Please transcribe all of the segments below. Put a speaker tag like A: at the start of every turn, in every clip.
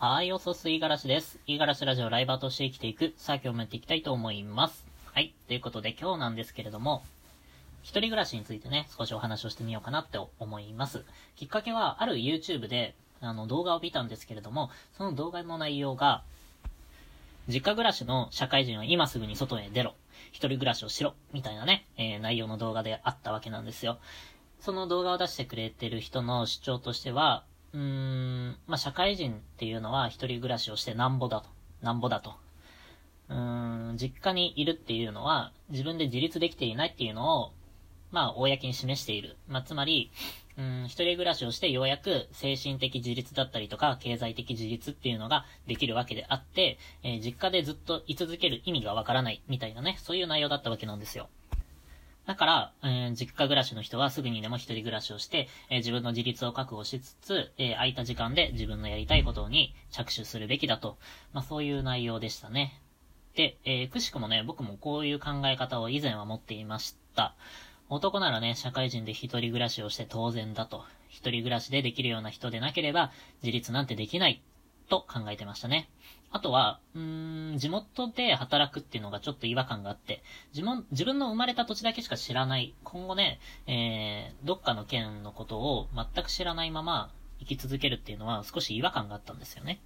A: はい、おそすいがらしです。いがらしラジオライバーとして生きていく、さあ今日もやっていきたいと思います。はい、ということで今日なんですけれども、一人暮らしについてね、少しお話をしてみようかなって思います。きっかけは、ある YouTube で、あの、動画を見たんですけれども、その動画の内容が、実家暮らしの社会人は今すぐに外へ出ろ。一人暮らしをしろ。みたいなね、えー、内容の動画であったわけなんですよ。その動画を出してくれてる人の主張としては、うーん、まあ、社会人っていうのは一人暮らしをしてなんぼだと。なんぼだと。うーん、実家にいるっていうのは自分で自立できていないっていうのを、まあ、公に示している。まあ、つまり、うん、一人暮らしをしてようやく精神的自立だったりとか、経済的自立っていうのができるわけであって、えー、実家でずっと居続ける意味がわからないみたいなね、そういう内容だったわけなんですよ。だから、えー、実家暮らしの人はすぐにでも一人暮らしをして、えー、自分の自立を確保しつつ、えー、空いた時間で自分のやりたいことに着手するべきだと。まあ、そういう内容でしたね。で、えー、くしくもね、僕もこういう考え方を以前は持っていました。男ならね、社会人で一人暮らしをして当然だと。一人暮らしでできるような人でなければ、自立なんてできないと考えてましたね。あとは、うーん、地元で働くっていうのがちょっと違和感があって、自分、自分の生まれた土地だけしか知らない、今後ね、えー、どっかの県のことを全く知らないまま生き続けるっていうのは少し違和感があったんですよね。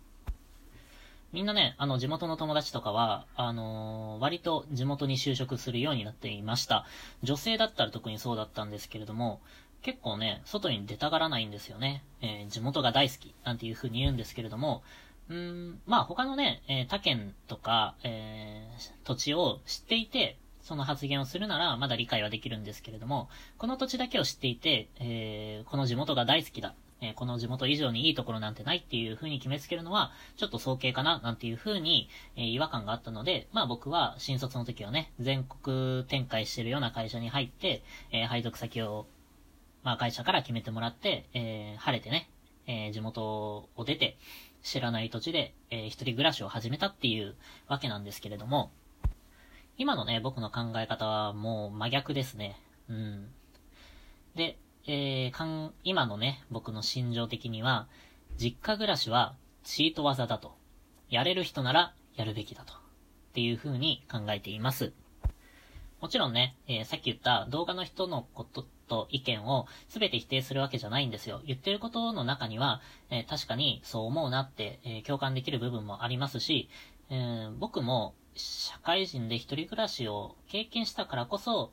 A: みんなね、あの、地元の友達とかは、あのー、割と地元に就職するようになっていました。女性だったら特にそうだったんですけれども、結構ね、外に出たがらないんですよね。えー、地元が大好き、なんていう風に言うんですけれども、うん、まあ他のね、えー、他県とか、えー、土地を知っていて、その発言をするならまだ理解はできるんですけれども、この土地だけを知っていて、えー、この地元が大好きだ。えこの地元以上にいいところなんてないっていう風に決めつけるのは、ちょっと早計かな、なんていう風に、え違和感があったので、まあ僕は新卒の時はね、全国展開してるような会社に入って、え配属先をまあ会社から決めてもらって、えー、晴れてね、えー、地元を出て、知らない土地で、えー、一人暮らしを始めたっていうわけなんですけれども、今のね、僕の考え方はもう真逆ですね。うん。で、えー、かん、今のね、僕の心情的には、実家暮らしはチート技だと。やれる人ならやるべきだと。っていう風に考えています。もちろんね、えー、さっき言った動画の人のことと意見を全て否定するわけじゃないんですよ。言ってることの中には、えー、確かにそう思うなって、えー、共感できる部分もありますし、えー、僕も社会人で一人暮らしを経験したからこそ、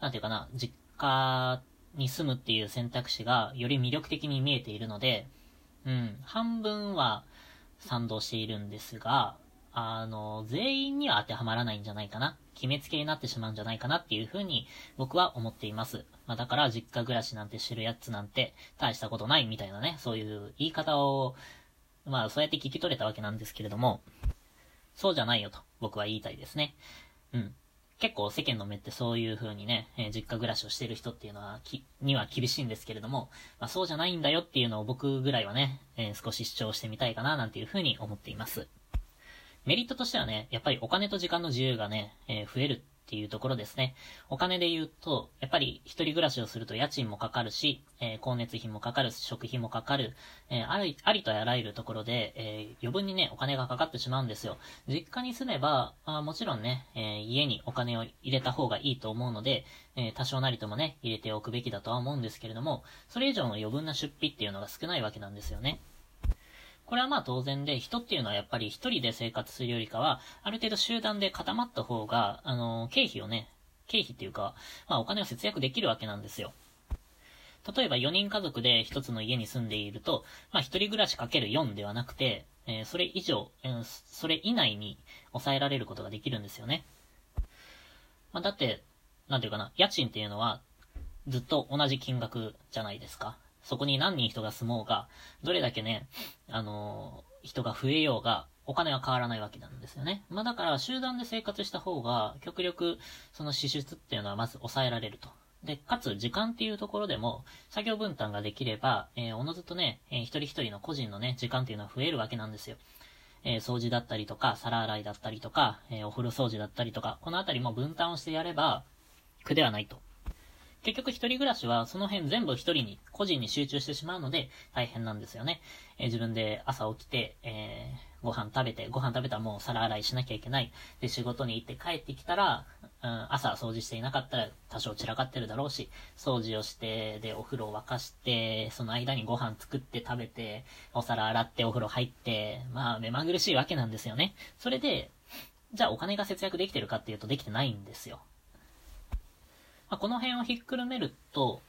A: なんていうかな、実家に住むっていう選択肢がより魅力的に見えているので、うん、半分は賛同しているんですが、あの、全員には当てはまらないんじゃないかな。決めつけになってしまうんじゃないかなっていうふうに僕は思っています。まあだから実家暮らしなんて知るやつなんて大したことないみたいなね、そういう言い方を、まあそうやって聞き取れたわけなんですけれども、そうじゃないよと僕は言いたいですね。うん。結構世間の目ってそういう風にね、えー、実家暮らしをしてる人っていうのは、き、には厳しいんですけれども、まあそうじゃないんだよっていうのを僕ぐらいはね、えー、少し主張してみたいかななんていう風に思っています。メリットとしてはね、やっぱりお金と時間の自由がね、えー、増えるっていうところですね。お金で言うと、やっぱり一人暮らしをすると家賃もかかるし、えー、光熱費もかかる、食費もかかる、えー、あり、ありとあらゆるところで、えー、余分にね、お金がかかってしまうんですよ。実家に住めば、あもちろんね、え家にお金を入れた方がいいと思うので、え多少なりともね、入れておくべきだとは思うんですけれども、それ以上の余分な出費っていうのが少ないわけなんですよね。これはまあ当然で、人っていうのはやっぱり一人で生活するよりかは、ある程度集団で固まった方が、あの、経費をね、経費っていうか、まあお金を節約できるわけなんですよ。例えば4人家族で1つの家に住んでいると、まあ一人暮らしかける4ではなくて、えー、それ以上、えー、それ以内に抑えられることができるんですよね。まあだって、なんていうかな、家賃っていうのはずっと同じ金額じゃないですか。そこに何人人が住もうが、どれだけね、あのー、人が増えようが、お金は変わらないわけなんですよね。まあだから集団で生活した方が、極力その支出っていうのはまず抑えられると。で、かつ時間っていうところでも、作業分担ができれば、えー、おのずとね、えー、一人一人の個人のね、時間っていうのは増えるわけなんですよ。えー、掃除だったりとか、皿洗いだったりとか、えー、お風呂掃除だったりとか、このあたりも分担をしてやれば、苦ではないと結局一人暮らしはその辺全部一人に、個人に集中してしまうので大変なんですよね。えー、自分で朝起きて、えー、ご飯食べて、ご飯食べたらもう皿洗いしなきゃいけない。で、仕事に行って帰ってきたら、うん、朝掃除していなかったら多少散らかってるだろうし、掃除をして、で、お風呂を沸かして、その間にご飯作って食べて、お皿洗ってお風呂入って、まあ、目まぐるしいわけなんですよね。それで、じゃあお金が節約できてるかっていうとできてないんですよ。まあ、この辺をひっくるめると、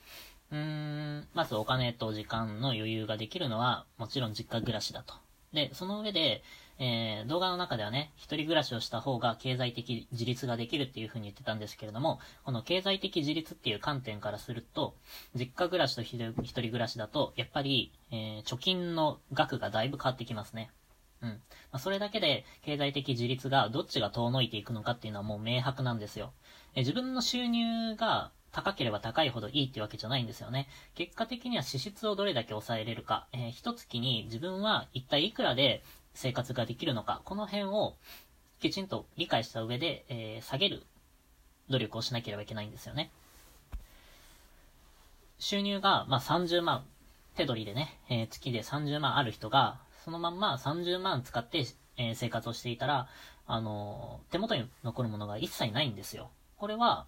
A: うーん、まずお金と時間の余裕ができるのは、もちろん実家暮らしだと。で、その上で、えー、動画の中ではね、一人暮らしをした方が経済的自立ができるっていう風に言ってたんですけれども、この経済的自立っていう観点からすると、実家暮らしと一人暮らしだと、やっぱり、えー、貯金の額がだいぶ変わってきますね。うん。まあ、それだけで経済的自立がどっちが遠のいていくのかっていうのはもう明白なんですよ。え自分の収入が高ければ高いほどいいってわけじゃないんですよね。結果的には支出をどれだけ抑えれるか、えー、一月に自分は一体いくらで生活ができるのか、この辺をきちんと理解した上で、えー、下げる努力をしなければいけないんですよね。収入が、まあ、30万、手取りでね、えー、月で30万ある人が、そのまんま30万使って、えー、生活をしていたら、あの手元に残るものが一切ないんですよ。これは、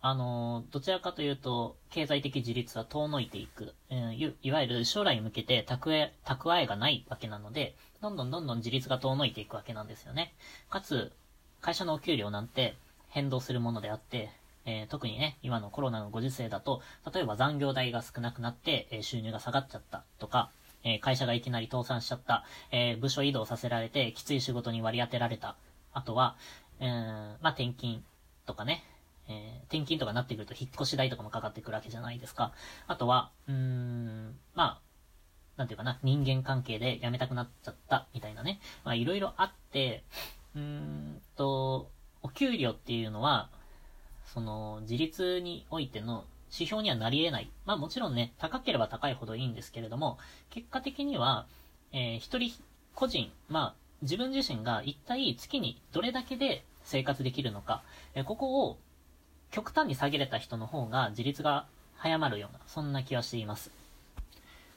A: あの、どちらかというと、経済的自立は遠のいていく。うん、いわゆる将来に向けて蓄え、蓄えがないわけなので、どんどんどんどん自立が遠のいていくわけなんですよね。かつ、会社のお給料なんて変動するものであって、えー、特にね、今のコロナのご時世だと、例えば残業代が少なくなって、えー、収入が下がっちゃったとか、えー、会社がいきなり倒産しちゃった、え部署移動させられて、きつい仕事に割り当てられた。あとは、えまあ、転勤とかね、えー、転勤とかなってくると引っ越し代とかもかかってくるわけじゃないですか。あとは、うーん、まあ、なんていうかな、人間関係で辞めたくなっちゃったみたいなね。まあいろいろあって、うーんと、お給料っていうのは、その、自立においての指標にはなり得ない。まあもちろんね、高ければ高いほどいいんですけれども、結果的には、えー、一人個人、まあ自分自身が一体月にどれだけで生活できるのか、え、ここを極端に下げれた人の方が自立が早まるような、そんな気はしています。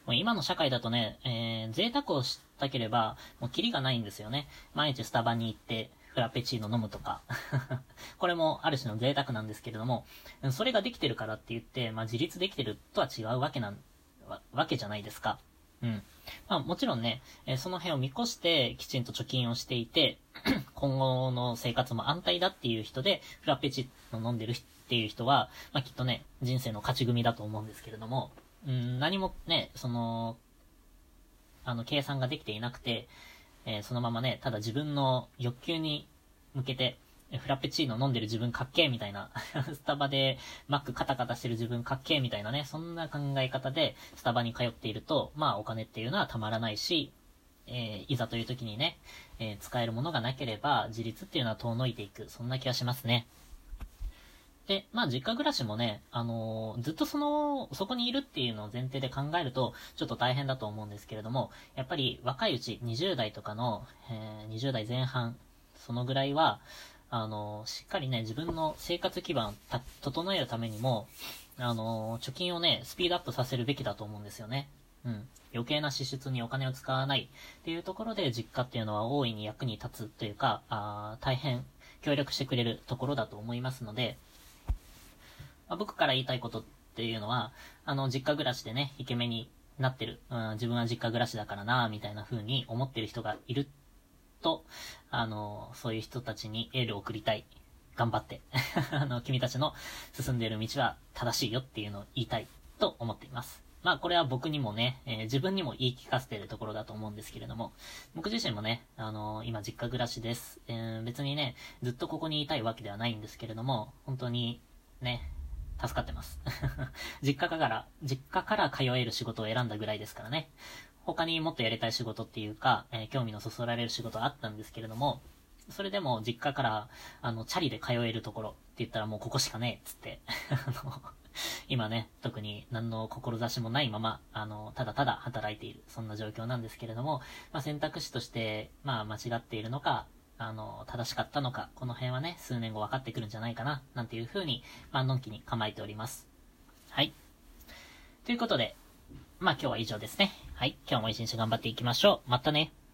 A: もう今の社会だとね、えー、贅沢をしたければ、もうキリがないんですよね。毎日スタバに行って、フラペチーノ飲むとか。これもある種の贅沢なんですけれども、それができてるからって言って、まあ自立できてるとは違うわけなん、わわけじゃないですか。うん。まあもちろんね、えー、その辺を見越してきちんと貯金をしていて、今後の生活も安泰だっていう人で、フラペチの飲んでるっていう人は、まあきっとね、人生の勝ち組だと思うんですけれども、うん、何もね、その、あの、計算ができていなくて、えー、そのままね、ただ自分の欲求に向けて、フラペチーノ飲んでる自分かっけーみたいな スタバでマックカタカタしてる自分かっけーみたいなね、そんな考え方でスタバに通っていると、まあお金っていうのはたまらないし、えー、いざという時にね、えー、使えるものがなければ自立っていうのは遠のいていく。そんな気がしますね。で、まあ実家暮らしもね、あのー、ずっとその、そこにいるっていうのを前提で考えると、ちょっと大変だと思うんですけれども、やっぱり若いうち、20代とかの、えー、20代前半、そのぐらいは、あの、しっかりね、自分の生活基盤、整えるためにも、あの、貯金をね、スピードアップさせるべきだと思うんですよね。うん。余計な支出にお金を使わないっていうところで実家っていうのは大いに役に立つというか、あ大変協力してくれるところだと思いますので、まあ、僕から言いたいことっていうのは、あの、実家暮らしでね、イケメンになってる。うん、自分は実家暮らしだからな、みたいな風に思ってる人がいると、あの、そういう人たちにエールを送りたい。頑張って。あの、君たちの進んでいる道は正しいよっていうのを言いたいと思っています。まあこれは僕にもね、えー、自分にも言い聞かせているところだと思うんですけれども、僕自身もね、あのー、今実家暮らしです。えー、別にね、ずっとここにいたいわけではないんですけれども、本当にね、助かってます。実家から、実家から通える仕事を選んだぐらいですからね。他にもっとやりたい仕事っていうか、えー、興味のそそられる仕事はあったんですけれども、それでも実家から、あの、チャリで通えるところって言ったらもうここしかねえっつって、あの、今ね、特に何の志もないまま、あの、ただただ働いている、そんな状況なんですけれども、まあ、選択肢として、まあ、間違っているのか、あの、正しかったのか、この辺はね、数年後分かってくるんじゃないかな、なんていう風に、まあ、のんきに構えております。はい。ということで、まあ今日は以上ですね。はい。今日も一日頑張っていきましょう。またね。